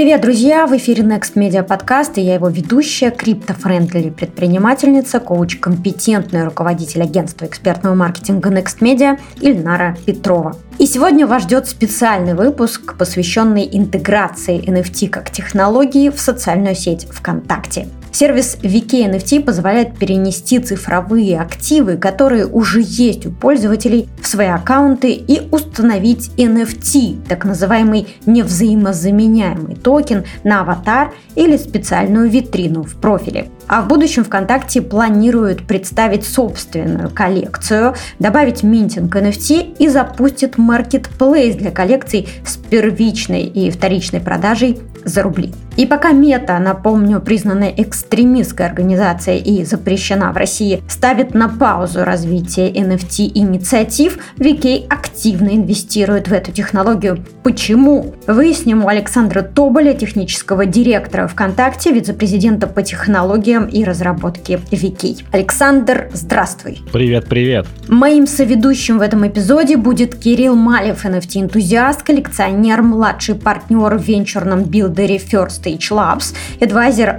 Привет, друзья! В эфире Next Media Podcast, и я его ведущая, crypto-friendly предпринимательница, коуч, компетентный руководитель агентства экспертного маркетинга Next Media Ильнара Петрова. И сегодня вас ждет специальный выпуск, посвященный интеграции NFT как технологии в социальную сеть ВКонтакте. Сервис VK NFT позволяет перенести цифровые активы, которые уже есть у пользователей, в свои аккаунты и установить NFT, так называемый невзаимозаменяемый токен на аватар или специальную витрину в профиле. А в будущем ВКонтакте планируют представить собственную коллекцию, добавить минтинг NFT и запустит маркетплейс для коллекций с первичной и вторичной продажей за рубли. И пока Мета, напомню, признанная экстремистской организацией и запрещена в России, ставит на паузу развитие NFT-инициатив, VK активно инвестирует в эту технологию. Почему? Выясним у Александра Тоболя, технического директора ВКонтакте, вице-президента по технологиям и разработке VK. Александр, здравствуй. Привет, привет. Моим соведущим в этом эпизоде будет Кирилл Малев, NFT-энтузиаст, коллекционер, младший партнер в венчурном билдере First Stage Labs, адвайзер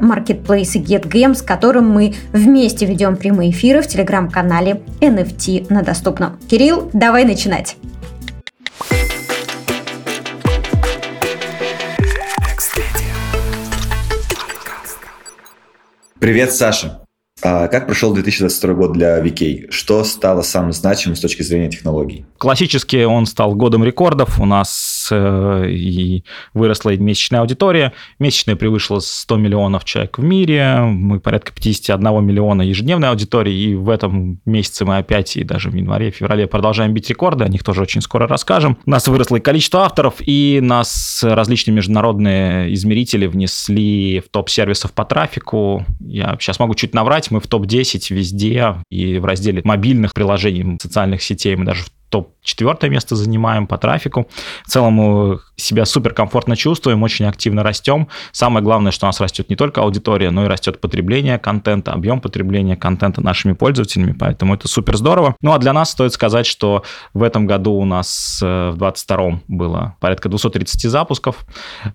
маркетплейса GetGame, с которым мы вместе ведем прямые эфиры в телеграм-канале NFT на доступном. Кирилл, давай начинать. Привет, Саша. А как прошел 2022 год для VK? Что стало самым значимым с точки зрения технологий? Классически он стал годом рекордов. У нас и выросла месячная аудитория. Месячная превысила 100 миллионов человек в мире. Мы порядка 51 миллиона ежедневной аудитории. И в этом месяце мы опять, и даже в январе, феврале продолжаем бить рекорды. О них тоже очень скоро расскажем. У нас выросло и количество авторов, и нас различные международные измерители внесли в топ сервисов по трафику. Я сейчас могу чуть наврать мы в топ-10 везде, и в разделе мобильных приложений социальных сетей мы даже в топ-четвертое место занимаем по трафику. В целом мы себя суперкомфортно чувствуем, очень активно растем. Самое главное, что у нас растет не только аудитория, но и растет потребление контента, объем потребления контента нашими пользователями, поэтому это супер здорово. Ну а для нас стоит сказать, что в этом году у нас э, в 22 было порядка 230 запусков.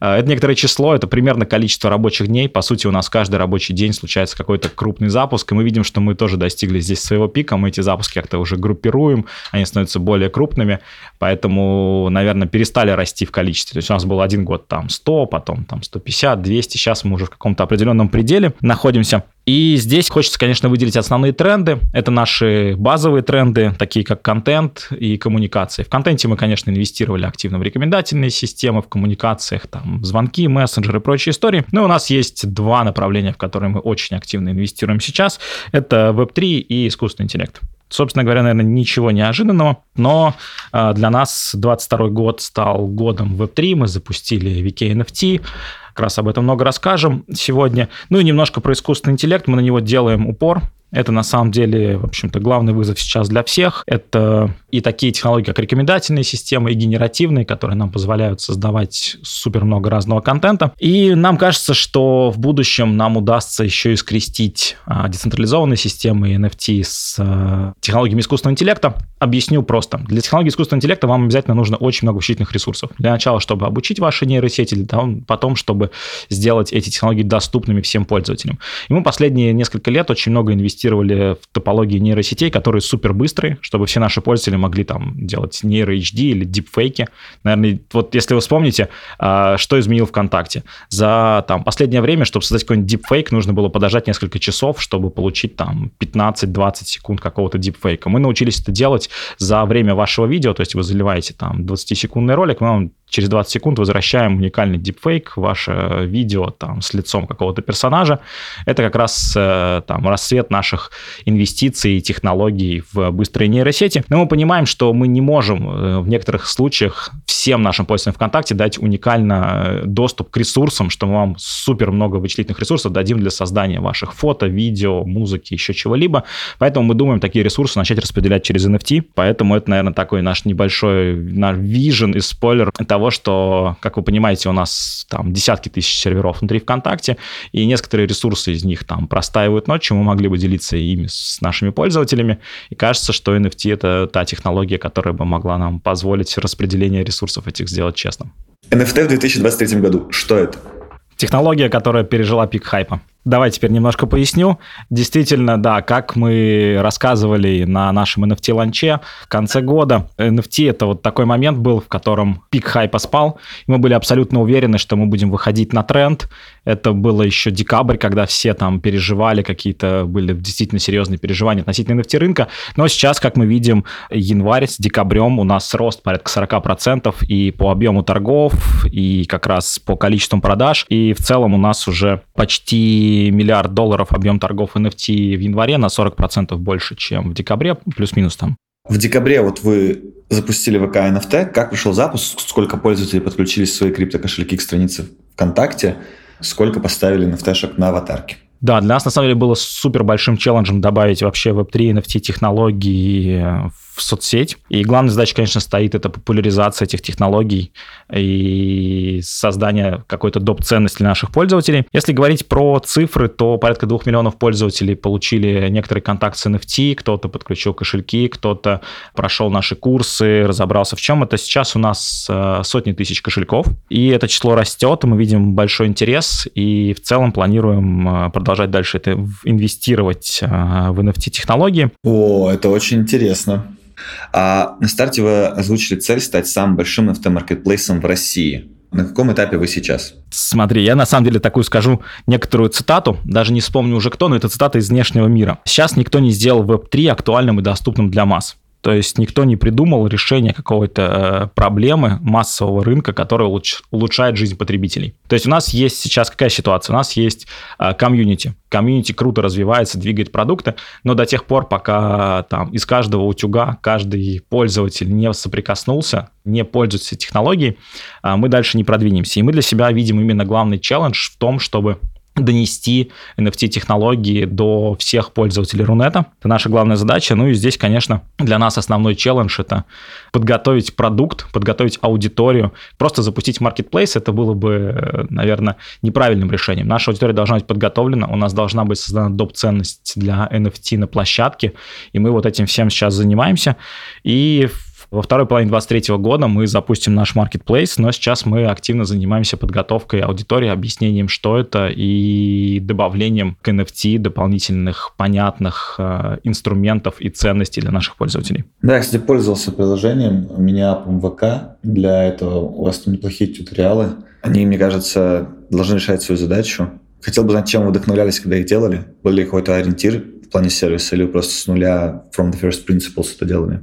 Э, это некоторое число, это примерно количество рабочих дней. По сути, у нас каждый рабочий день случается какой-то крупный запуск, и мы видим, что мы тоже достигли здесь своего пика, мы эти запуски как-то уже группируем, они становятся более крупными, поэтому, наверное, перестали расти в количестве. То есть у нас был один год там 100, потом там 150, 200, сейчас мы уже в каком-то определенном пределе находимся. И здесь хочется, конечно, выделить основные тренды. Это наши базовые тренды, такие как контент и коммуникации. В контенте мы, конечно, инвестировали активно в рекомендательные системы, в коммуникациях, там, звонки, мессенджеры и прочие истории. Но у нас есть два направления, в которые мы очень активно инвестируем сейчас. Это Web3 и искусственный интеллект. Собственно говоря, наверное, ничего неожиданного, но э, для нас 22 год стал годом Web3, мы запустили VK NFT, как раз об этом много расскажем сегодня. Ну и немножко про искусственный интеллект, мы на него делаем упор, это на самом деле, в общем-то, главный вызов сейчас для всех. Это и такие технологии, как рекомендательные системы, и генеративные, которые нам позволяют создавать супер много разного контента. И нам кажется, что в будущем нам удастся еще и скрестить а, децентрализованные системы NFT с а, технологиями искусственного интеллекта. Объясню просто. Для технологий искусственного интеллекта вам обязательно нужно очень много вычислительных ресурсов. Для начала, чтобы обучить ваши нейросети, для потом, чтобы сделать эти технологии доступными всем пользователям. И мы последние несколько лет очень много инвестировали инвестировали в топологии нейросетей, которые супер быстрые, чтобы все наши пользователи могли там делать нейро HD или дипфейки. Наверное, вот если вы вспомните, а, что изменил ВКонтакте. За там последнее время, чтобы создать какой-нибудь дипфейк, нужно было подождать несколько часов, чтобы получить там 15-20 секунд какого-то дипфейка. Мы научились это делать за время вашего видео, то есть вы заливаете там 20-секундный ролик, мы вам через 20 секунд возвращаем уникальный дипфейк, ваше видео там с лицом какого-то персонажа. Это как раз э, там рассвет наших инвестиций и технологий в быстрые нейросети. Но мы понимаем, что мы не можем э, в некоторых случаях всем нашим пользователям ВКонтакте дать уникально э, доступ к ресурсам, что мы вам супер много вычислительных ресурсов дадим для создания ваших фото, видео, музыки, еще чего-либо. Поэтому мы думаем такие ресурсы начать распределять через NFT. Поэтому это, наверное, такой наш небольшой наш вижен и спойлер того, что, как вы понимаете, у нас там десятки тысяч серверов внутри ВКонтакте, и некоторые ресурсы из них там простаивают ночью, мы могли бы делиться ими с нашими пользователями, и кажется, что NFT — это та технология, которая бы могла нам позволить распределение ресурсов этих сделать честным. NFT в 2023 году, что это? Технология, которая пережила пик хайпа. Давай теперь немножко поясню. Действительно, да, как мы рассказывали на нашем NFT-ланче в конце года, NFT — это вот такой момент был, в котором пик хайпа спал, и мы были абсолютно уверены, что мы будем выходить на тренд. Это было еще декабрь, когда все там переживали, какие-то были действительно серьезные переживания относительно NFT-рынка. Но сейчас, как мы видим, январь с декабрем у нас рост порядка 40% и по объему торгов, и как раз по количеству продаж. И в целом у нас уже почти миллиард долларов объем торгов NFT в январе на 40% больше, чем в декабре, плюс-минус там. В декабре вот вы запустили ВК NFT. Как пришел запуск? Сколько пользователей подключились свои криптокошельки к странице ВКонтакте? Сколько поставили NFT-шек на аватарке? Да, для нас на самом деле было супер большим челленджем добавить вообще Web3 NFT технологии в в соцсеть. И главная задача, конечно, стоит это популяризация этих технологий и создание какой-то доп. ценности для наших пользователей. Если говорить про цифры, то порядка двух миллионов пользователей получили некоторый контакт с NFT, кто-то подключил кошельки, кто-то прошел наши курсы, разобрался в чем это. Сейчас у нас э, сотни тысяч кошельков, и это число растет, мы видим большой интерес, и в целом планируем э, продолжать дальше это инвестировать э, в NFT-технологии. О, это очень интересно. А на старте вы озвучили цель стать самым большим NFT-маркетплейсом в России. На каком этапе вы сейчас? Смотри, я на самом деле такую скажу некоторую цитату, даже не вспомню уже кто, но это цитата из внешнего мира. Сейчас никто не сделал Web3 актуальным и доступным для масс. То есть никто не придумал решение какой-то э, проблемы массового рынка, которая улучшает жизнь потребителей. То есть у нас есть сейчас какая ситуация? У нас есть э, комьюнити. Комьюнити круто развивается, двигает продукты, но до тех пор, пока там из каждого утюга каждый пользователь не соприкоснулся, не пользуется технологией, э, мы дальше не продвинемся. И мы для себя видим именно главный челлендж в том, чтобы донести NFT-технологии до всех пользователей Рунета. Это наша главная задача. Ну и здесь, конечно, для нас основной челлендж – это подготовить продукт, подготовить аудиторию. Просто запустить маркетплейс – это было бы, наверное, неправильным решением. Наша аудитория должна быть подготовлена, у нас должна быть создана доп-ценность для NFT на площадке, и мы вот этим всем сейчас занимаемся. И во второй половине 2023 года мы запустим наш marketplace, но сейчас мы активно занимаемся подготовкой аудитории, объяснением, что это, и добавлением к NFT дополнительных понятных э, инструментов и ценностей для наших пользователей. Да, я, кстати, пользовался приложением, меня ВК, для этого у вас неплохие туториалы. Они, мне кажется, должны решать свою задачу. Хотел бы знать, чем вы вдохновлялись, когда их делали? Был ли какой-то ориентир в плане сервиса или просто с нуля from the first principles это делали?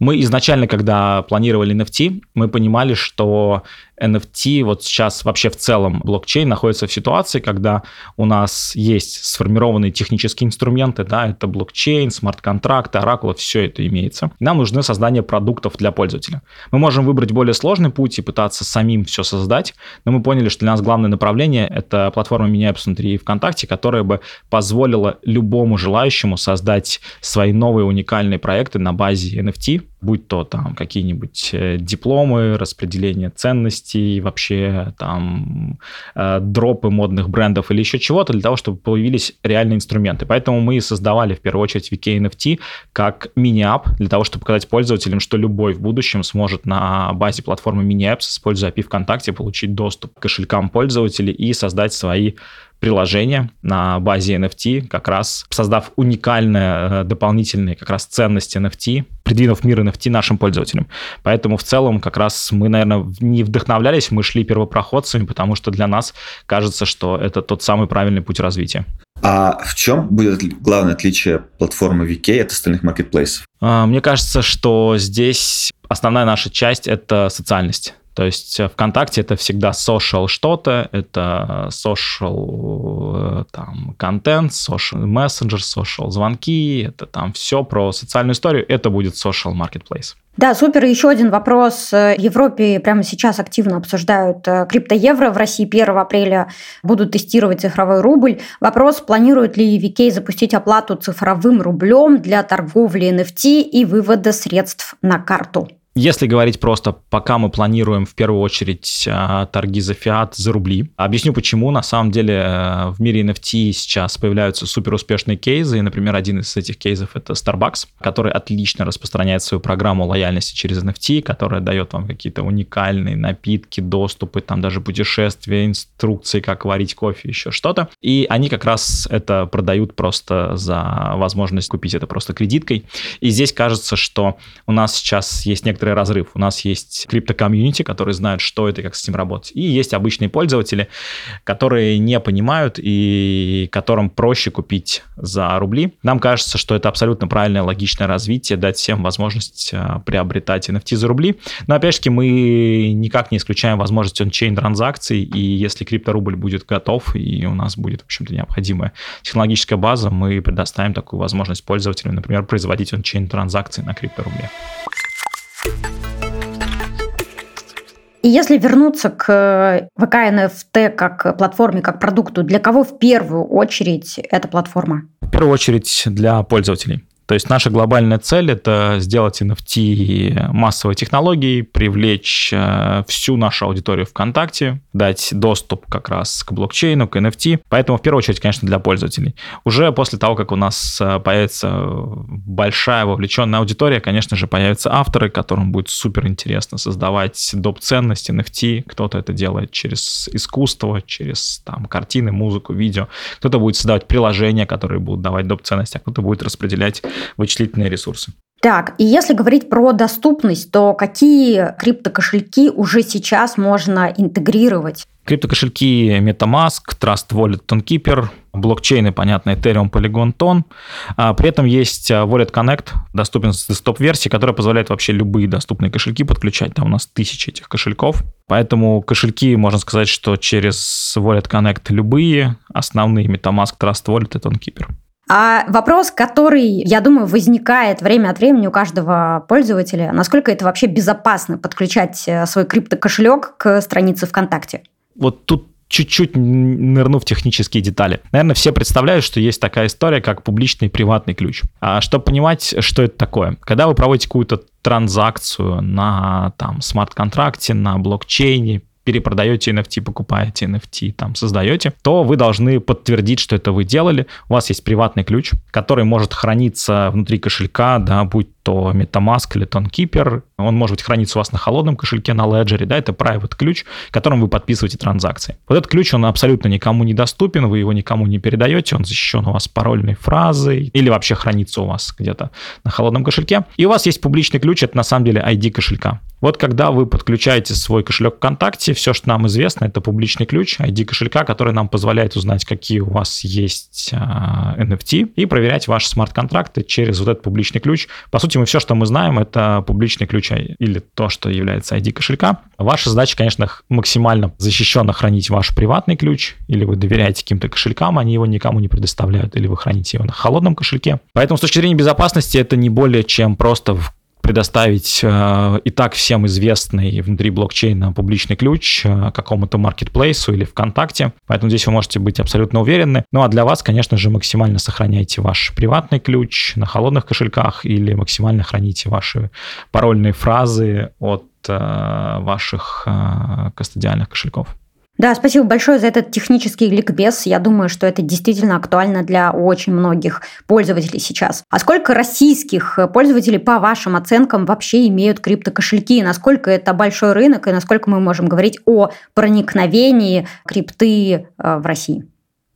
Мы изначально, когда планировали NFT, мы понимали, что NFT вот сейчас вообще в целом блокчейн находится в ситуации, когда у нас есть сформированные технические инструменты, да, это блокчейн, смарт-контракты, оракулы, все это имеется. нам нужно создание продуктов для пользователя. Мы можем выбрать более сложный путь и пытаться самим все создать, но мы поняли, что для нас главное направление — это платформа MiniApps внутри ВКонтакте, которая бы позволила любому желающему создать свои новые уникальные проекты на базе NFT, будь то там какие-нибудь э, дипломы, распределение ценностей, вообще там э, дропы модных брендов или еще чего-то для того, чтобы появились реальные инструменты. Поэтому мы создавали в первую очередь VK NFT как мини-ап для того, чтобы показать пользователям, что любой в будущем сможет на базе платформы мини-апps, используя API ВКонтакте, получить доступ к кошелькам пользователей и создать свои приложение на базе NFT, как раз создав уникальные э, дополнительные как раз ценности NFT, придвинув мир NFT нашим пользователям. Поэтому в целом как раз мы, наверное, не вдохновлялись, мы шли первопроходцами, потому что для нас кажется, что это тот самый правильный путь развития. А в чем будет главное отличие платформы VK от остальных маркетплейсов? А, мне кажется, что здесь основная наша часть — это социальность. То есть э, ВКонтакте это всегда social что-то, это social э, там контент, social messenger, social звонки, это там все про социальную историю, это будет social marketplace. Да, супер. Еще один вопрос. В Европе прямо сейчас активно обсуждают э, криптоевро. В России 1 апреля будут тестировать цифровой рубль. Вопрос, планирует ли VK запустить оплату цифровым рублем для торговли NFT и вывода средств на карту? Если говорить просто, пока мы планируем в первую очередь а, торги за фиат, за рубли. Объясню почему. На самом деле э, в мире NFT сейчас появляются супер успешные кейзы. И, например, один из этих кейсов это Starbucks, который отлично распространяет свою программу лояльности через NFT, которая дает вам какие-то уникальные напитки, доступы, там даже путешествия, инструкции, как варить кофе, еще что-то. И они как раз это продают просто за возможность купить это просто кредиткой. И здесь кажется, что у нас сейчас есть некоторые некоторый разрыв. У нас есть крипто-комьюнити, которые знают, что это и как с этим работать. И есть обычные пользователи, которые не понимают и которым проще купить за рубли. Нам кажется, что это абсолютно правильное, логичное развитие, дать всем возможность а, приобретать NFT за рубли. Но опять же, мы никак не исключаем возможность он-чейн транзакций, и если крипторубль будет готов, и у нас будет, в общем-то, необходимая технологическая база, мы предоставим такую возможность пользователям, например, производить он-чейн транзакции на крипторубле. И если вернуться к ВК NFT как платформе, как продукту, для кого в первую очередь эта платформа? В первую очередь для пользователей. То есть наша глобальная цель – это сделать NFT массовой технологией, привлечь э, всю нашу аудиторию ВКонтакте, дать доступ как раз к блокчейну, к NFT. Поэтому в первую очередь, конечно, для пользователей. Уже после того, как у нас э, появится большая вовлеченная аудитория, конечно же, появятся авторы, которым будет супер интересно создавать доп. ценности NFT. Кто-то это делает через искусство, через там, картины, музыку, видео. Кто-то будет создавать приложения, которые будут давать доп. ценности, а кто-то будет распределять вычислительные ресурсы. Так, и если говорить про доступность, то какие криптокошельки уже сейчас можно интегрировать? Криптокошельки MetaMask, Trust Wallet, TonKeeper, блокчейны, понятно, Ethereum, Polygon, Ton. А при этом есть а, Wallet Connect, доступен с десктоп-версии, которая позволяет вообще любые доступные кошельки подключать. Там у нас тысячи этих кошельков. Поэтому кошельки, можно сказать, что через Wallet Connect любые. Основные MetaMask, Trust Wallet и TonKeeper. А вопрос, который, я думаю, возникает время от времени у каждого пользователя, насколько это вообще безопасно подключать э, свой криптокошелек к странице ВКонтакте? Вот тут чуть-чуть нырну в технические детали. Наверное, все представляют, что есть такая история, как публичный и приватный ключ. А чтобы понимать, что это такое, когда вы проводите какую-то транзакцию на там смарт-контракте, на блокчейне, перепродаете NFT, покупаете NFT, там создаете, то вы должны подтвердить, что это вы делали. У вас есть приватный ключ, который может храниться внутри кошелька, да, будь то MetaMask или TonKeeper, он может быть храниться у вас на холодном кошельке, на Ledger, да, это private ключ, которым вы подписываете транзакции. Вот этот ключ, он абсолютно никому не доступен, вы его никому не передаете, он защищен у вас парольной фразой или вообще хранится у вас где-то на холодном кошельке. И у вас есть публичный ключ, это на самом деле ID кошелька. Вот когда вы подключаете свой кошелек ВКонтакте, все, что нам известно, это публичный ключ, ID кошелька, который нам позволяет узнать, какие у вас есть а, NFT, и проверять ваши смарт-контракты через вот этот публичный ключ. По сути, мы все, что мы знаем, это публичный ключ или то, что является ID кошелька. Ваша задача, конечно, максимально защищенно хранить ваш приватный ключ, или вы доверяете каким-то кошелькам, они его никому не предоставляют, или вы храните его на холодном кошельке. Поэтому с точки зрения безопасности это не более чем просто предоставить э, и так всем известный внутри блокчейна публичный ключ э, какому-то маркетплейсу или ВКонтакте. Поэтому здесь вы можете быть абсолютно уверены. Ну а для вас, конечно же, максимально сохраняйте ваш приватный ключ на холодных кошельках или максимально храните ваши парольные фразы от э, ваших э, кастодиальных кошельков. Да, спасибо большое за этот технический ликбез. Я думаю, что это действительно актуально для очень многих пользователей сейчас. А сколько российских пользователей, по вашим оценкам, вообще имеют криптокошельки? Насколько это большой рынок и насколько мы можем говорить о проникновении крипты э, в России?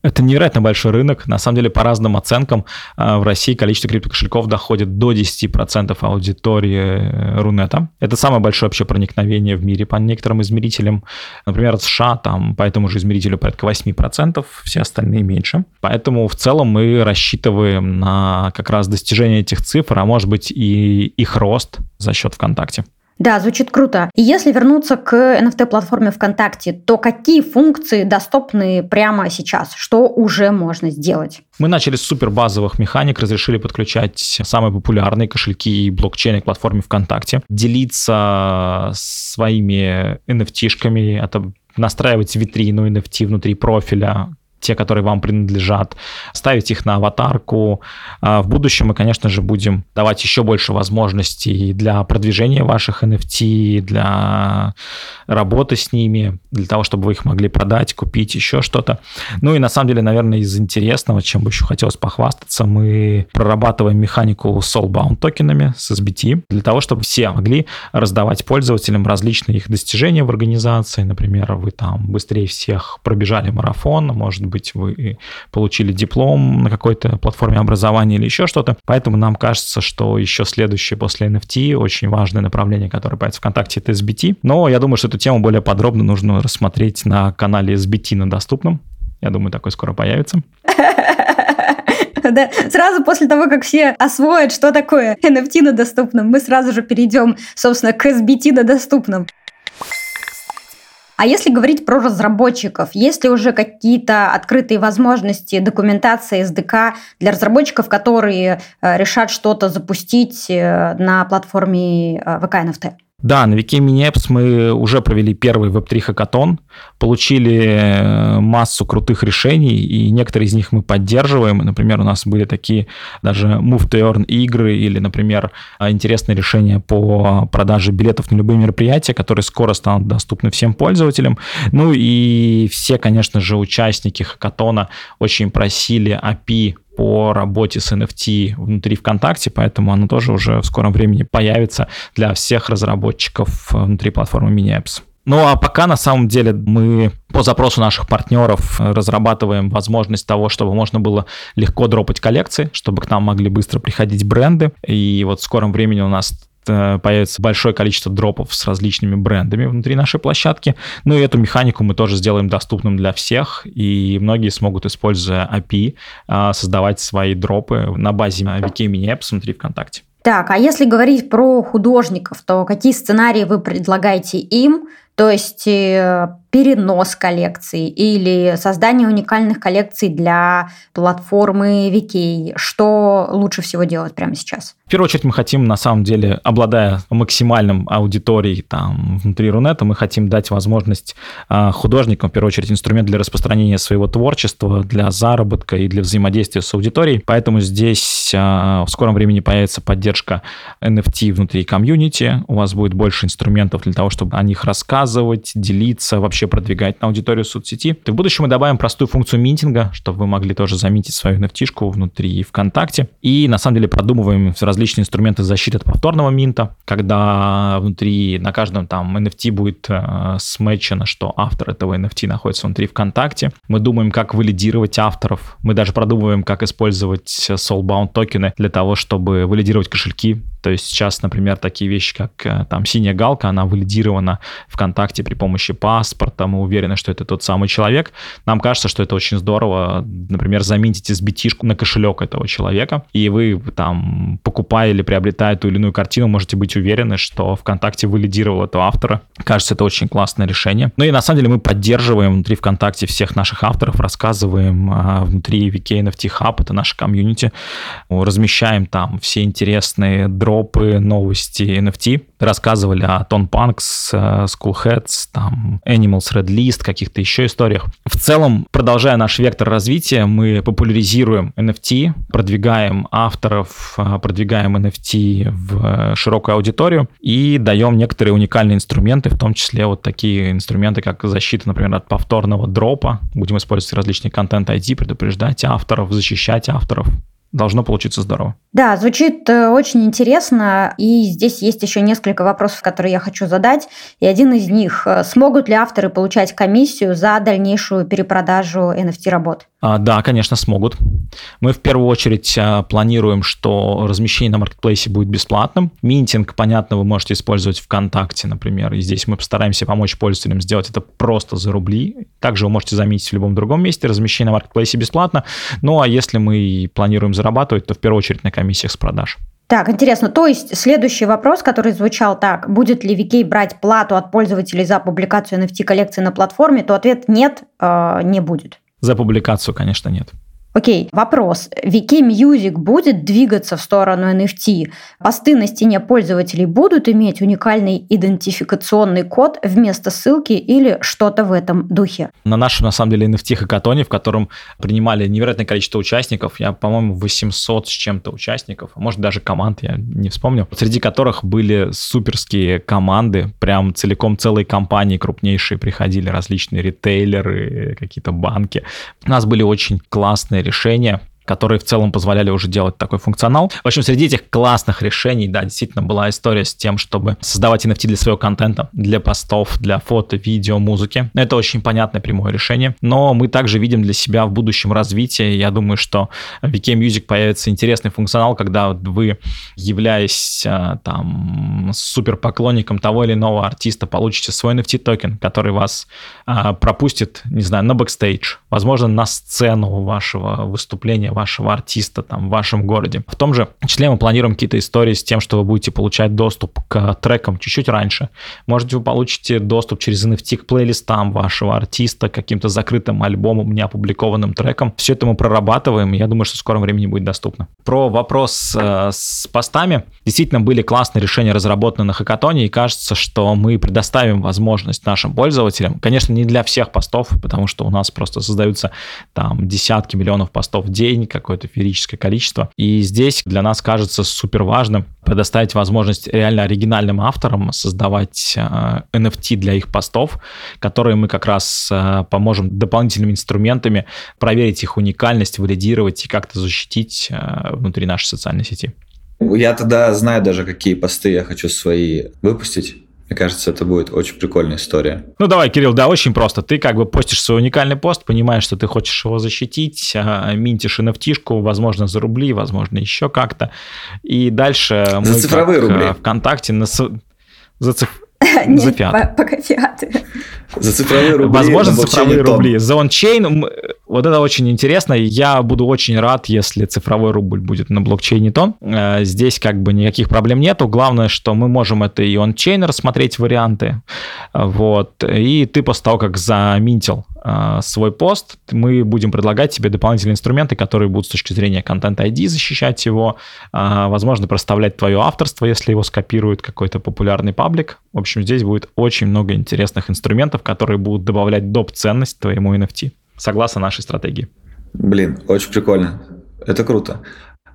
Это невероятно большой рынок. На самом деле, по разным оценкам, э, в России количество криптокошельков доходит до 10% аудитории э, Рунета. Это самое большое вообще проникновение в мире по некоторым измерителям. Например, в США там по этому же измерителю порядка 8%, все остальные меньше. Поэтому в целом мы рассчитываем на как раз достижение этих цифр, а может быть и их рост за счет ВКонтакте. Да, звучит круто. И если вернуться к NFT-платформе ВКонтакте, то какие функции доступны прямо сейчас? Что уже можно сделать? Мы начали с супер базовых механик, разрешили подключать самые популярные кошельки и блокчейны к платформе ВКонтакте, делиться своими NFT-шками, настраивать витрину NFT внутри профиля, те, которые вам принадлежат, ставить их на аватарку. А в будущем мы, конечно же, будем давать еще больше возможностей для продвижения ваших NFT, для работы с ними, для того, чтобы вы их могли продать, купить, еще что-то. Ну и на самом деле, наверное, из интересного, чем бы еще хотелось похвастаться, мы прорабатываем механику soulbound токенами с SBT для того, чтобы все могли раздавать пользователям различные их достижения в организации. Например, вы там быстрее всех пробежали марафон, может быть, вы получили диплом на какой-то платформе образования или еще что-то. Поэтому нам кажется, что еще следующее после NFT очень важное направление, которое появится ВКонтакте, это SBT. Но я думаю, что эту тему более подробно нужно рассмотреть на канале SBT на доступном. Я думаю, такой скоро появится. Да, сразу после того, как все освоят, что такое NFT на доступном, мы сразу же перейдем, собственно, к SBT на доступном. А если говорить про разработчиков, есть ли уже какие-то открытые возможности документации SDK для разработчиков, которые э, решат что-то запустить э, на платформе э, NFT? Да, на Вики Mini Apps мы уже провели первый Web3 хакатон, получили э, массу крутых решений, и некоторые из них мы поддерживаем. Например, у нас были такие даже Move to Earn игры или, например, интересные решения по продаже билетов на любые мероприятия, которые скоро станут доступны всем пользователям. Ну и все, конечно же, участники хакатона очень просили API по работе с NFT внутри ВКонтакте, поэтому оно тоже уже в скором времени появится для всех разработчиков внутри платформы MiniApps. Ну а пока на самом деле мы по запросу наших партнеров разрабатываем возможность того, чтобы можно было легко дропать коллекции, чтобы к нам могли быстро приходить бренды. И вот в скором времени у нас Э, появится большое количество дропов с различными брендами внутри нашей площадки. Ну и эту механику мы тоже сделаем доступным для всех, и многие смогут, используя API, а, создавать свои дропы на базе VK Mini Apps внутри ВКонтакте. Так, а если говорить про художников, то какие сценарии вы предлагаете им? То есть э, перенос коллекций или создание уникальных коллекций для платформы VK? Что лучше всего делать прямо сейчас? В первую очередь мы хотим, на самом деле, обладая максимальным аудиторией там внутри Рунета, мы хотим дать возможность а, художникам, в первую очередь, инструмент для распространения своего творчества, для заработка и для взаимодействия с аудиторией. Поэтому здесь а, в скором времени появится поддержка NFT внутри комьюнити. У вас будет больше инструментов для того, чтобы о них рассказывать, делиться, вообще вообще продвигать на аудиторию соцсети. И в будущем мы добавим простую функцию минтинга, чтобы вы могли тоже заметить свою nft внутри ВКонтакте. И на самом деле продумываем различные инструменты защиты от повторного минта, когда внутри на каждом там NFT будет э, смечено, что автор этого NFT находится внутри ВКонтакте. Мы думаем, как валидировать авторов. Мы даже продумываем, как использовать soulbound токены для того, чтобы валидировать кошельки. То есть сейчас, например, такие вещи, как э, там синяя галка, она валидирована ВКонтакте при помощи паспорта, паспорта, мы уверены, что это тот самый человек. Нам кажется, что это очень здорово, например, заменить sbt на кошелек этого человека, и вы там, покупая или приобретая ту или иную картину, можете быть уверены, что ВКонтакте валидировал этого автора. Кажется, это очень классное решение. Ну и на самом деле мы поддерживаем внутри ВКонтакте всех наших авторов, рассказываем а, внутри VK NFT Hub, это наша комьюнити, размещаем там все интересные дропы, новости NFT, рассказывали о Тон Панкс, Schoolheads, там, Animals Red List, каких-то еще историях. В целом, продолжая наш вектор развития, мы популяризируем NFT, продвигаем авторов, а, продвигаем NFT в широкую аудиторию и даем некоторые уникальные инструменты, в том числе вот такие инструменты, как защита, например, от повторного дропа. Будем использовать различные контент-ID, предупреждать авторов, защищать авторов должно получиться здорово. Да, звучит э, очень интересно, и здесь есть еще несколько вопросов, которые я хочу задать. И один из них, э, смогут ли авторы получать комиссию за дальнейшую перепродажу NFT-работ? А, да, конечно, смогут. Мы в первую очередь а, планируем, что размещение на маркетплейсе будет бесплатным. Минтинг, понятно, вы можете использовать ВКонтакте, например, и здесь мы постараемся помочь пользователям сделать это просто за рубли. Также вы можете заметить в любом другом месте, размещение на маркетплейсе бесплатно. Ну а если мы планируем зарабатывать, то в первую очередь на комиссиях с продаж. Так, интересно. То есть следующий вопрос, который звучал так, будет ли VK брать плату от пользователей за публикацию NFT коллекции на платформе, то ответ нет, э, не будет. За публикацию, конечно, нет. Окей, вопрос. VK Music будет двигаться в сторону NFT? Посты на стене пользователей будут иметь уникальный идентификационный код вместо ссылки или что-то в этом духе? На нашем, на самом деле, NFT-хакатоне, в котором принимали невероятное количество участников, я, по-моему, 800 с чем-то участников, а может даже команд, я не вспомню, среди которых были суперские команды, прям целиком целые компании крупнейшие приходили, различные ритейлеры, какие-то банки. У нас были очень классные решения, которые в целом позволяли уже делать такой функционал. В общем, среди этих классных решений, да, действительно была история с тем, чтобы создавать NFT для своего контента, для постов, для фото, видео, музыки. Это очень понятное прямое решение, но мы также видим для себя в будущем развитие. Я думаю, что в VK Music появится интересный функционал, когда вы, являясь а, там супер поклонником того или иного артиста, получите свой NFT токен, который вас а, пропустит, не знаю, на бэкстейдж, возможно, на сцену вашего выступления, вашего артиста там в вашем городе. В том же числе мы планируем какие-то истории с тем, что вы будете получать доступ к трекам чуть-чуть раньше. Может, вы получите доступ через NFT к плейлистам вашего артиста, каким-то закрытым альбомам, неопубликованным трекам. Все это мы прорабатываем, и я думаю, что в скором времени будет доступно. Про вопрос э, с постами. Действительно, были классные решения разработаны на хакатоне, и кажется, что мы предоставим возможность нашим пользователям, конечно, не для всех постов, потому что у нас просто создаются там десятки миллионов постов в день, день, какое-то феерическое количество. И здесь для нас кажется супер важным предоставить возможность реально оригинальным авторам создавать э, NFT для их постов, которые мы как раз э, поможем дополнительными инструментами проверить их уникальность, валидировать и как-то защитить э, внутри нашей социальной сети. Я тогда знаю даже, какие посты я хочу свои выпустить. Мне кажется, это будет очень прикольная история. Ну давай, Кирилл, да, очень просто. Ты как бы постишь свой уникальный пост, понимаешь, что ты хочешь его защитить, а, минтишь nft возможно, за рубли, возможно, еще как-то. И дальше за мы цифровые как рубли. ВКонтакте на... За циф... Нет, за фиат. пока фиаты. За цифровые рубли. Возможно, за цифровые рубли. За ончейн, вот это очень интересно. Я буду очень рад, если цифровой рубль будет на блокчейне тон. Э, здесь как бы никаких проблем нету. Главное, что мы можем это и ончейн рассмотреть варианты. Вот. И ты после того, как заминтил свой пост, мы будем предлагать тебе дополнительные инструменты, которые будут с точки зрения контент ID защищать его, э, возможно, проставлять твое авторство, если его скопирует какой-то популярный паблик. В общем, здесь будет очень много интересных инструментов, которые будут добавлять доп. ценность твоему NFT, согласно нашей стратегии. Блин, очень прикольно. Это круто.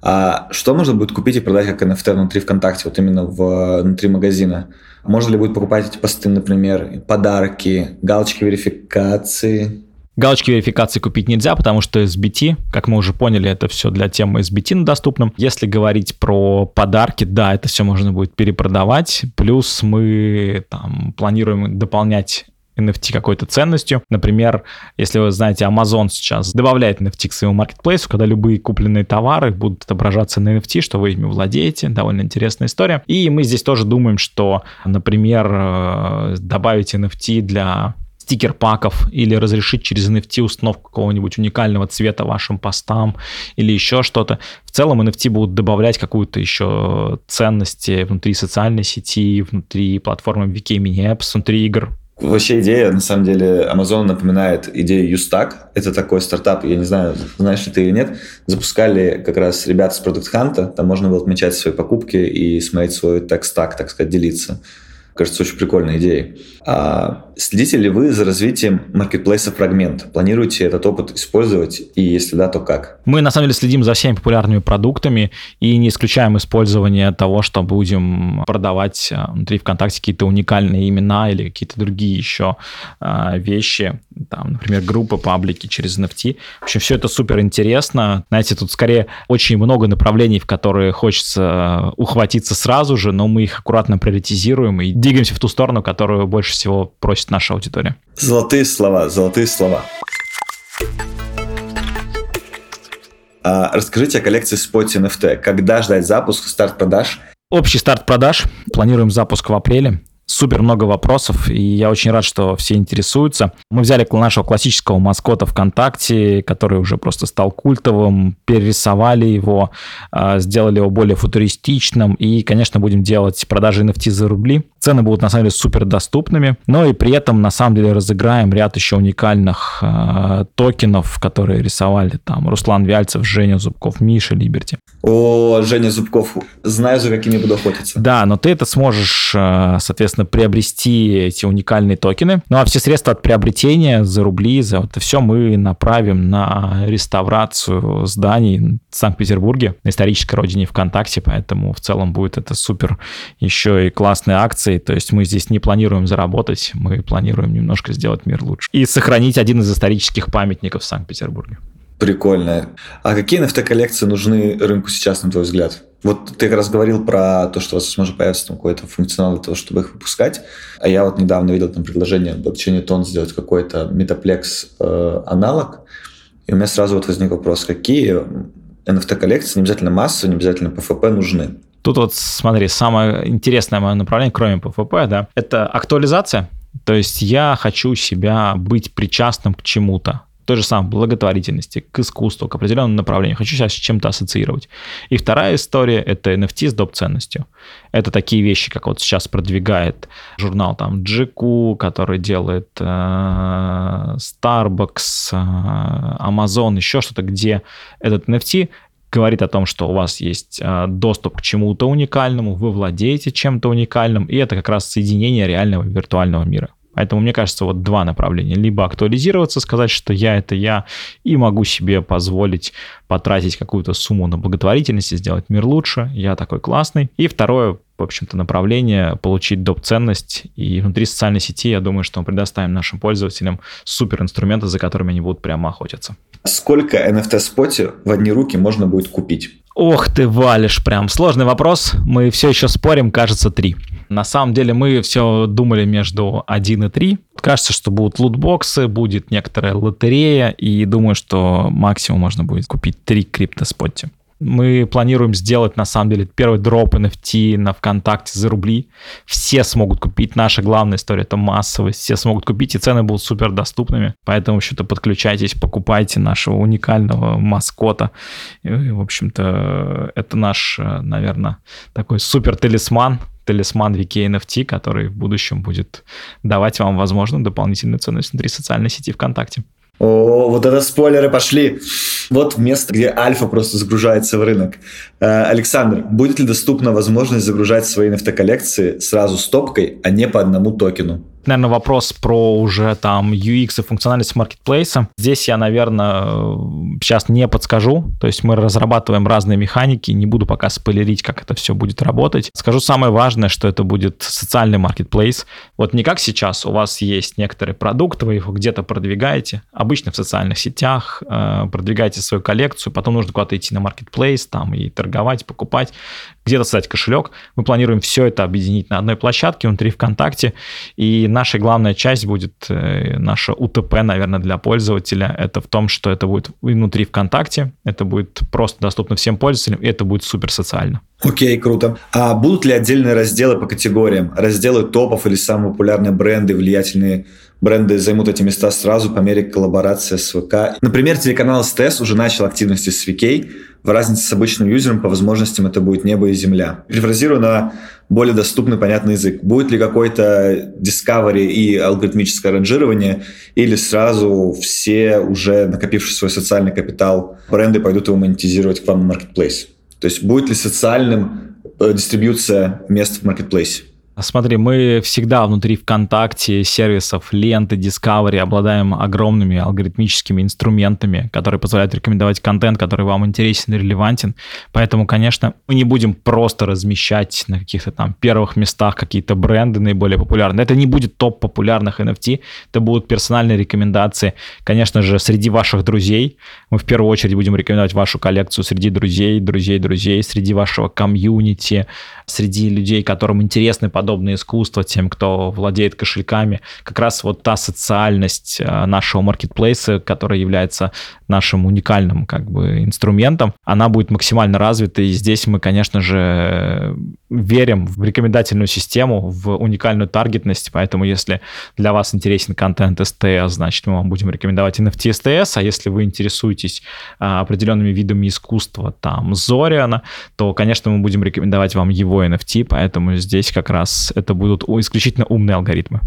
А что можно будет купить и продать как NFT внутри ВКонтакте, вот именно в, внутри магазина? Можно ли будет покупать эти посты, например, подарки, галочки верификации? Галочки верификации купить нельзя, потому что SBT, как мы уже поняли, это все для темы SBT доступным. Если говорить про подарки, да, это все можно будет перепродавать. Плюс мы там планируем дополнять NFT какой-то ценностью. Например, если вы знаете, Amazon сейчас добавляет NFT к своему маркетплейсу, когда любые купленные товары будут отображаться на NFT, что вы ими владеете. Довольно интересная история. И мы здесь тоже думаем, что, например, э, добавить NFT для стикер-паков или разрешить через NFT установку какого-нибудь уникального цвета вашим постам или еще что-то. В целом NFT будут добавлять какую-то еще ценности внутри социальной сети, внутри платформы VK Mini Apps, внутри игр. Вообще идея, на самом деле, Amazon напоминает идею Ustack. Это такой стартап, я не знаю, знаешь ли ты или нет. Запускали как раз ребята с Product Hunt. Там можно было отмечать свои покупки и смотреть свой текстак, так сказать, делиться. Кажется, очень прикольной идеей. А следите ли вы за развитием маркетплейса Фрагмент? Планируете этот опыт использовать? И если да, то как? Мы, на самом деле, следим за всеми популярными продуктами и не исключаем использование того, что будем продавать а, внутри ВКонтакте какие-то уникальные имена или какие-то другие еще а, вещи, там, например, группы, паблики через NFT. В общем, все это супер интересно. Знаете, тут скорее очень много направлений, в которые хочется а, ухватиться сразу же, но мы их аккуратно приоритизируем и двигаемся в ту сторону, которую больше всего просит наша аудитория. Золотые слова, золотые слова. А, расскажите о коллекции Spot NFT. Когда ждать запуск, старт продаж? Общий старт продаж. Планируем запуск в апреле супер много вопросов, и я очень рад, что все интересуются. Мы взяли нашего классического маскота ВКонтакте, который уже просто стал культовым, перерисовали его, а, сделали его более футуристичным, и, конечно, будем делать продажи NFT за рубли. Цены будут, на самом деле, супер доступными, но и при этом, на самом деле, разыграем ряд еще уникальных э, токенов, которые рисовали там Руслан Вяльцев, Женя Зубков, Миша Либерти. О, Женя Зубков, знаю, за какими буду охотиться. Да, но ты это сможешь, э, соответственно, приобрести эти уникальные токены. Ну а все средства от приобретения за рубли, за вот это все мы направим на реставрацию зданий в Санкт-Петербурге, на исторической родине ВКонтакте, поэтому в целом будет это супер еще и классные акции. То есть мы здесь не планируем заработать, мы планируем немножко сделать мир лучше. И сохранить один из исторических памятников в Санкт-Петербурге. Прикольно. А какие NFT-коллекции нужны рынку сейчас, на твой взгляд? Вот ты как раз говорил про то, что у вас может появиться там какой-то функционал для того, чтобы их выпускать. А я вот недавно видел там предложение блокчейне Тон сделать какой-то метаплекс э, аналог. И у меня сразу вот возник вопрос, какие NFT-коллекции, не обязательно массы, не обязательно PFP нужны? Тут вот смотри, самое интересное мое направление, кроме PFP, да, это актуализация. То есть я хочу себя быть причастным к чему-то той же самой благотворительности, к искусству, к определенному направлению. Хочу сейчас с чем-то ассоциировать. И вторая история — это NFT с доп. ценностью. Это такие вещи, как вот сейчас продвигает журнал там GQ, который делает э, Starbucks, э, Amazon, еще что-то, где этот NFT говорит о том, что у вас есть э, доступ к чему-то уникальному, вы владеете чем-то уникальным, и это как раз соединение реального и виртуального мира. Поэтому, мне кажется, вот два направления. Либо актуализироваться, сказать, что я — это я, и могу себе позволить потратить какую-то сумму на благотворительность и сделать мир лучше, я такой классный. И второе, в общем-то, направление — получить доп. ценность. И внутри социальной сети, я думаю, что мы предоставим нашим пользователям супер инструменты, за которыми они будут прямо охотиться. Сколько NFT-споте в одни руки можно будет купить? Ох ты валишь, прям сложный вопрос. Мы все еще спорим, кажется, три. На самом деле мы все думали между 1 и 3. Кажется, что будут лутбоксы, будет некоторая лотерея, и думаю, что максимум можно будет купить 3 криптоспотти. Мы планируем сделать, на самом деле, первый дроп NFT на ВКонтакте за рубли. Все смогут купить. Наша главная история — это массовость. Все смогут купить, и цены будут супер доступными. Поэтому, общем-то, подключайтесь, покупайте нашего уникального маскота. И, в общем-то, это наш, наверное, такой супер талисман, талисман VK NFT, который в будущем будет давать вам, возможно, дополнительную ценность внутри социальной сети ВКонтакте. О, вот это спойлеры пошли. Вот место, где альфа просто загружается в рынок. Э, Александр, будет ли доступна возможность загружать свои NFT-коллекции сразу стопкой, а не по одному токену? Наверное, вопрос про уже там UX и функциональность маркетплейса. Здесь я, наверное, сейчас не подскажу. То есть мы разрабатываем разные механики. Не буду пока спойлерить, как это все будет работать. Скажу самое важное, что это будет социальный маркетплейс. Вот не как сейчас. У вас есть некоторый продукт, вы его где-то продвигаете. Обычно в социальных сетях э, продвигаете свою коллекцию. Потом нужно куда-то идти на маркетплейс там и торговать, покупать где-то создать кошелек. Мы планируем все это объединить на одной площадке внутри ВКонтакте. И наша главная часть будет, э, наша УТП, наверное, для пользователя. Это в том, что это будет внутри ВКонтакте, это будет просто доступно всем пользователям, и это будет супер социально. Окей, okay, круто. А будут ли отдельные разделы по категориям? Разделы топов или самые популярные бренды, влиятельные бренды займут эти места сразу по мере коллаборации с ВК. Например, телеканал СТС уже начал активности с VK, в разнице с обычным юзером по возможностям это будет небо и земля. Перефразирую на более доступный, понятный язык. Будет ли какой-то discovery и алгоритмическое ранжирование, или сразу все уже накопивший свой социальный капитал бренды пойдут его монетизировать к вам на marketplace? То есть будет ли социальным э, дистрибьюция мест в маркетплейсе? Смотри, мы всегда внутри ВКонтакте сервисов ленты Discovery обладаем огромными алгоритмическими инструментами, которые позволяют рекомендовать контент, который вам интересен и релевантен. Поэтому, конечно, мы не будем просто размещать на каких-то там первых местах какие-то бренды наиболее популярные. Это не будет топ популярных NFT, это будут персональные рекомендации. Конечно же, среди ваших друзей. Мы в первую очередь будем рекомендовать вашу коллекцию среди друзей, друзей, друзей, среди вашего комьюнити, среди людей, которым интересны подобные искусства, тем, кто владеет кошельками. Как раз вот та социальность э, нашего маркетплейса, которая является нашим уникальным как бы инструментом, она будет максимально развита. И здесь мы, конечно же, верим в рекомендательную систему, в уникальную таргетность, поэтому если для вас интересен контент STS, значит, мы вам будем рекомендовать NFT STS, а если вы интересуетесь а, определенными видами искусства, там, Зориана, то, конечно, мы будем рекомендовать вам его NFT, поэтому здесь как раз это будут исключительно умные алгоритмы.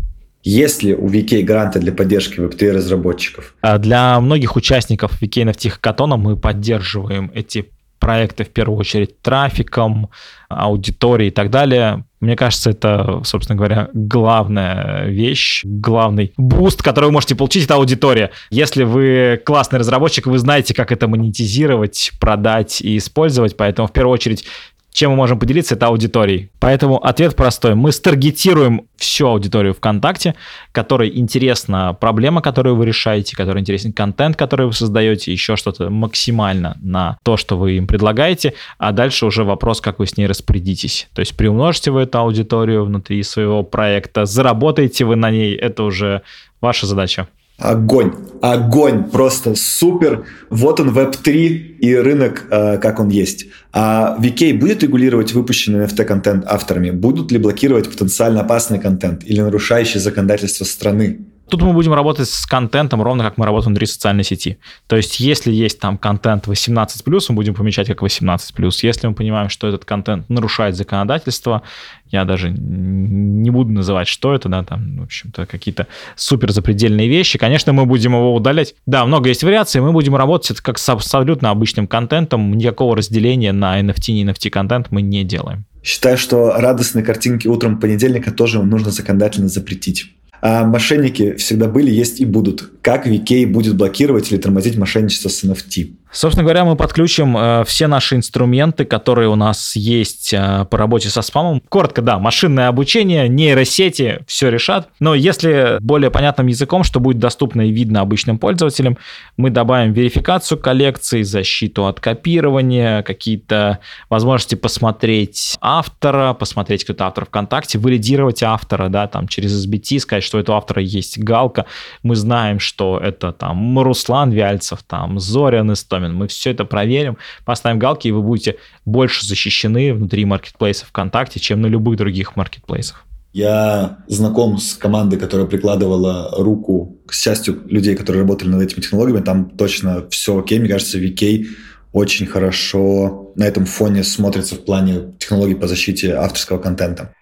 Есть ли у VK гранты для поддержки Web3 разработчиков? А для многих участников VK NFT хакатона мы поддерживаем эти проекты в первую очередь трафиком, аудиторией и так далее. Мне кажется, это, собственно говоря, главная вещь, главный буст, который вы можете получить, это аудитория. Если вы классный разработчик, вы знаете, как это монетизировать, продать и использовать, поэтому в первую очередь чем мы можем поделиться, это аудиторией. Поэтому ответ простой. Мы старгетируем всю аудиторию ВКонтакте, которой интересна проблема, которую вы решаете, которой интересен контент, который вы создаете, еще что-то максимально на то, что вы им предлагаете, а дальше уже вопрос, как вы с ней распорядитесь. То есть приумножите вы эту аудиторию внутри своего проекта, заработаете вы на ней, это уже ваша задача. Огонь, огонь, просто супер. Вот он Web3 и рынок, э, как он есть. А VK будет регулировать выпущенный NFT-контент авторами? Будут ли блокировать потенциально опасный контент или нарушающий законодательство страны? Тут мы будем работать с контентом ровно как мы работаем внутри социальной сети. То есть, если есть там контент 18+, мы будем помечать как 18+. Если мы понимаем, что этот контент нарушает законодательство, я даже не буду называть, что это, да, там, в общем-то, какие-то супер запредельные вещи. Конечно, мы будем его удалять. Да, много есть вариаций, мы будем работать как с абсолютно обычным контентом, никакого разделения на NFT, не NFT контент мы не делаем. Считаю, что радостные картинки утром понедельника тоже нужно законодательно запретить. А мошенники всегда были, есть и будут. Как VK будет блокировать или тормозить мошенничество с NFT? Собственно говоря, мы подключим э, все наши инструменты, которые у нас есть э, по работе со спамом. Коротко, да, машинное обучение, нейросети все решат. Но если более понятным языком, что будет доступно и видно обычным пользователям, мы добавим верификацию коллекции, защиту от копирования, какие-то возможности посмотреть автора, посмотреть, кто-то автор ВКонтакте, валидировать автора, да, там через SBT, сказать, что у этого автора есть галка. Мы знаем, что это там Руслан Вяльцев, там Зорян Истомин. Мы все это проверим, поставим галки, и вы будете больше защищены внутри маркетплейса ВКонтакте, чем на любых других маркетплейсах. Я знаком с командой, которая прикладывала руку к счастью людей, которые работали над этими технологиями. Там точно все окей. Мне кажется, VK очень хорошо на этом фоне смотрится в плане технологий по защите авторского контента.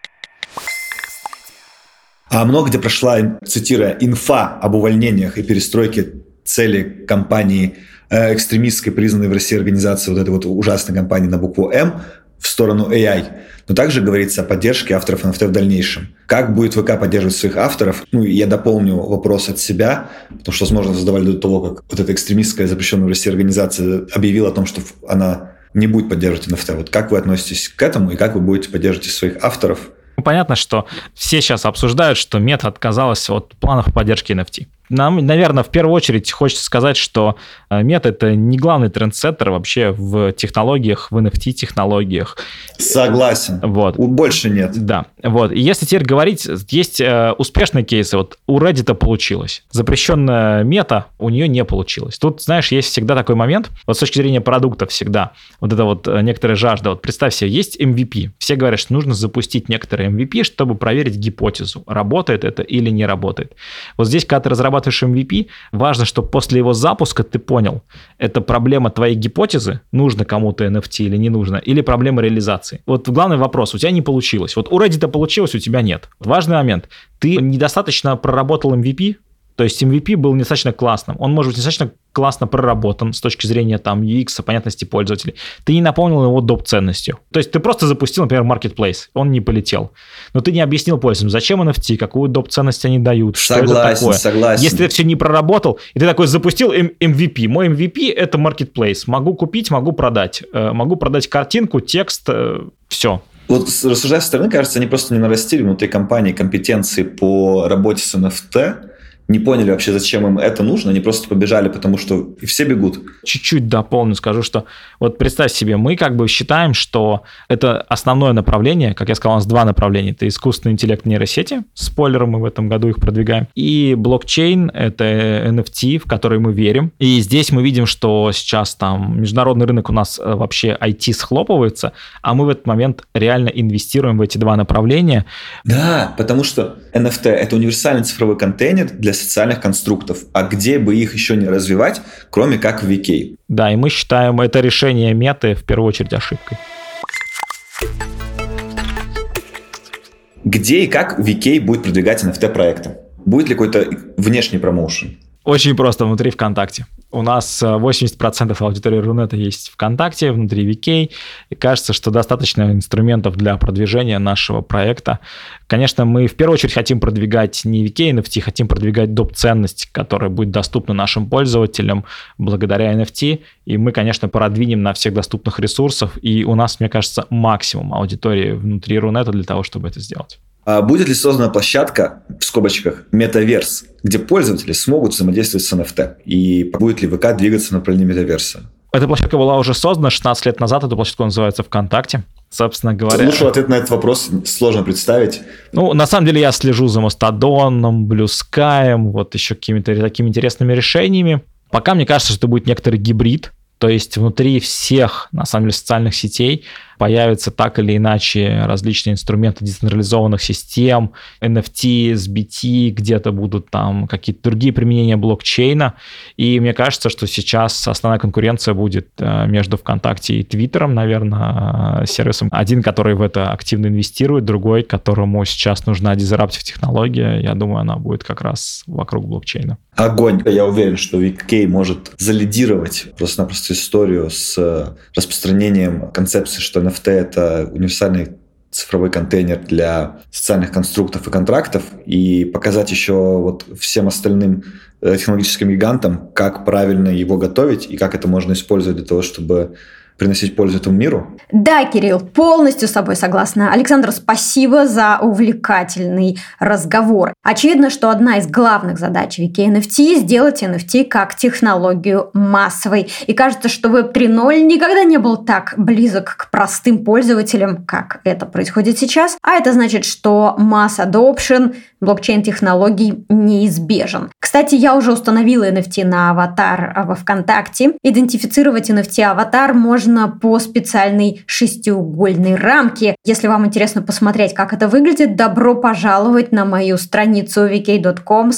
А много где прошла, цитируя, инфа об увольнениях и перестройке цели компании Э, экстремистской, признанной в России организации вот этой вот ужасной компании на букву М в сторону AI. Но также говорится о поддержке авторов NFT в дальнейшем. Как будет ВК поддерживать своих авторов? Ну, я дополню вопрос от себя, потому что, возможно, задавали до того, как вот эта экстремистская запрещенная в России организация объявила о том, что она не будет поддерживать NFT. Вот как вы относитесь к этому и как вы будете поддерживать своих авторов? Ну, понятно, что все сейчас обсуждают, что мета отказалась от планов поддержки NFT. Нам, наверное, в первую очередь хочется сказать, что э, мета это не главный трендсеттер вообще в технологиях, в NFT-технологиях. Согласен. Вот. Больше нет. Да. Вот. И если теперь говорить, есть э, успешные кейсы. Вот у Reddit получилось. Запрещенная мета у нее не получилось. Тут, знаешь, есть всегда такой момент, вот с точки зрения продукта всегда, вот это вот э, некоторая жажда. Вот представь себе, есть MVP. Все говорят, что нужно запустить некоторые MVP, чтобы проверить гипотезу, работает это или не работает. Вот здесь, когда ты разрабатываешь разрабатываешь MVP, важно, чтобы после его запуска ты понял, это проблема твоей гипотезы, нужно кому-то NFT или не нужно, или проблема реализации. Вот главный вопрос, у тебя не получилось. Вот у Reddit получилось, у тебя нет. Важный момент, ты недостаточно проработал MVP, то есть MVP был недостаточно классным. Он может быть недостаточно классно проработан с точки зрения там UX, понятности пользователей. Ты не наполнил его доп. ценностью. То есть ты просто запустил, например, marketplace, он не полетел. Но ты не объяснил пользователям, зачем NFT, какую доп. ценность они дают, согласен, что это такое. Согласен. Если ты все не проработал, и ты такой запустил MVP. Мой MVP это marketplace. Могу купить, могу продать. Э, могу продать картинку, текст, э, все. Вот рассуждая со стороны, кажется, они просто не нарастили внутри компании компетенции по работе с NFT, не поняли вообще, зачем им это нужно, они просто побежали, потому что и все бегут. Чуть-чуть дополню, скажу, что вот представь себе, мы как бы считаем, что это основное направление, как я сказал, у нас два направления. Это искусственный интеллект нейросети, спойлер, мы в этом году их продвигаем, и блокчейн, это NFT, в который мы верим. И здесь мы видим, что сейчас там международный рынок у нас э, вообще IT схлопывается, а мы в этот момент реально инвестируем в эти два направления. Да, потому что NFT — это универсальный цифровой контейнер для социальных конструктов. А где бы их еще не развивать, кроме как в VK? Да, и мы считаем это решение меты в первую очередь ошибкой. Где и как VK будет продвигать NFT-проекты? Будет ли какой-то внешний промоушен? Очень просто внутри ВКонтакте. У нас 80% э, аудитории Рунета есть ВКонтакте, внутри VK, и кажется, что достаточно инструментов для продвижения нашего проекта. Конечно, мы в первую очередь хотим продвигать не VK NFT, хотим продвигать доп. ценность, которая будет доступна нашим пользователям благодаря NFT, и мы, конечно, продвинем на всех доступных ресурсах, и у нас, мне кажется, максимум аудитории внутри Рунета для того, чтобы это сделать. А будет ли создана площадка, в скобочках, метаверс, где пользователи смогут взаимодействовать с NFT? И будет ли ВК двигаться в направлении метаверса? Эта площадка была уже создана 16 лет назад, эта площадка называется ВКонтакте. Собственно говоря... Лучший ответ на этот вопрос сложно представить. Ну, на самом деле я слежу за Мастодоном, Блюскаем, вот еще какими-то такими интересными решениями. Пока мне кажется, что это будет некоторый гибрид, то есть внутри всех, на самом деле, социальных сетей появятся так или иначе различные инструменты децентрализованных систем, NFT, SBT, где-то будут там какие-то другие применения блокчейна. И мне кажется, что сейчас основная конкуренция будет э, между ВКонтакте и Твиттером, наверное, э, сервисом. Один, который в это активно инвестирует, другой, которому сейчас нужна дизраптив технология. Я думаю, она будет как раз вокруг блокчейна. Огонь. Я уверен, что VK может залидировать просто-напросто историю с распространением концепции, что NFT — это универсальный цифровой контейнер для социальных конструктов и контрактов и показать еще вот всем остальным э, технологическим гигантам, как правильно его готовить и как это можно использовать для того, чтобы приносить пользу этому миру. Да, Кирилл, полностью с тобой согласна. Александр, спасибо за увлекательный разговор. Очевидно, что одна из главных задач Вики NFT – сделать NFT как технологию массовой. И кажется, что Web 3.0 никогда не был так близок к простым пользователям, как это происходит сейчас. А это значит, что масс adoption блокчейн-технологий неизбежен. Кстати, я уже установила NFT на аватар во ВКонтакте. Идентифицировать NFT-аватар можно по специальной шестиугольной рамке. Если вам интересно посмотреть, как это выглядит, добро пожаловать на мою страницу vk.com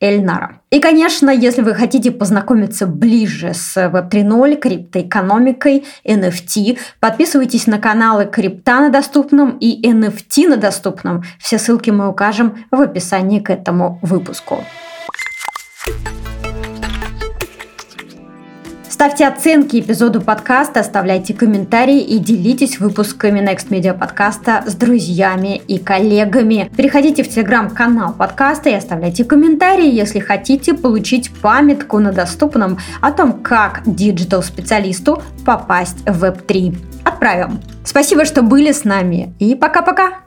Эльнара. И, конечно, если вы хотите познакомиться ближе с Web 3.0, криптоэкономикой, NFT, подписывайтесь на каналы Крипта на доступном и NFT на доступном. Все ссылки мы укажем в описании к этому выпуску. Ставьте оценки эпизоду подкаста, оставляйте комментарии и делитесь выпусками Next Media подкаста с друзьями и коллегами. Переходите в телеграм-канал подкаста и оставляйте комментарии, если хотите получить памятку на доступном о том, как диджитал-специалисту попасть в Web3. Отправим. Спасибо, что были с нами и пока-пока!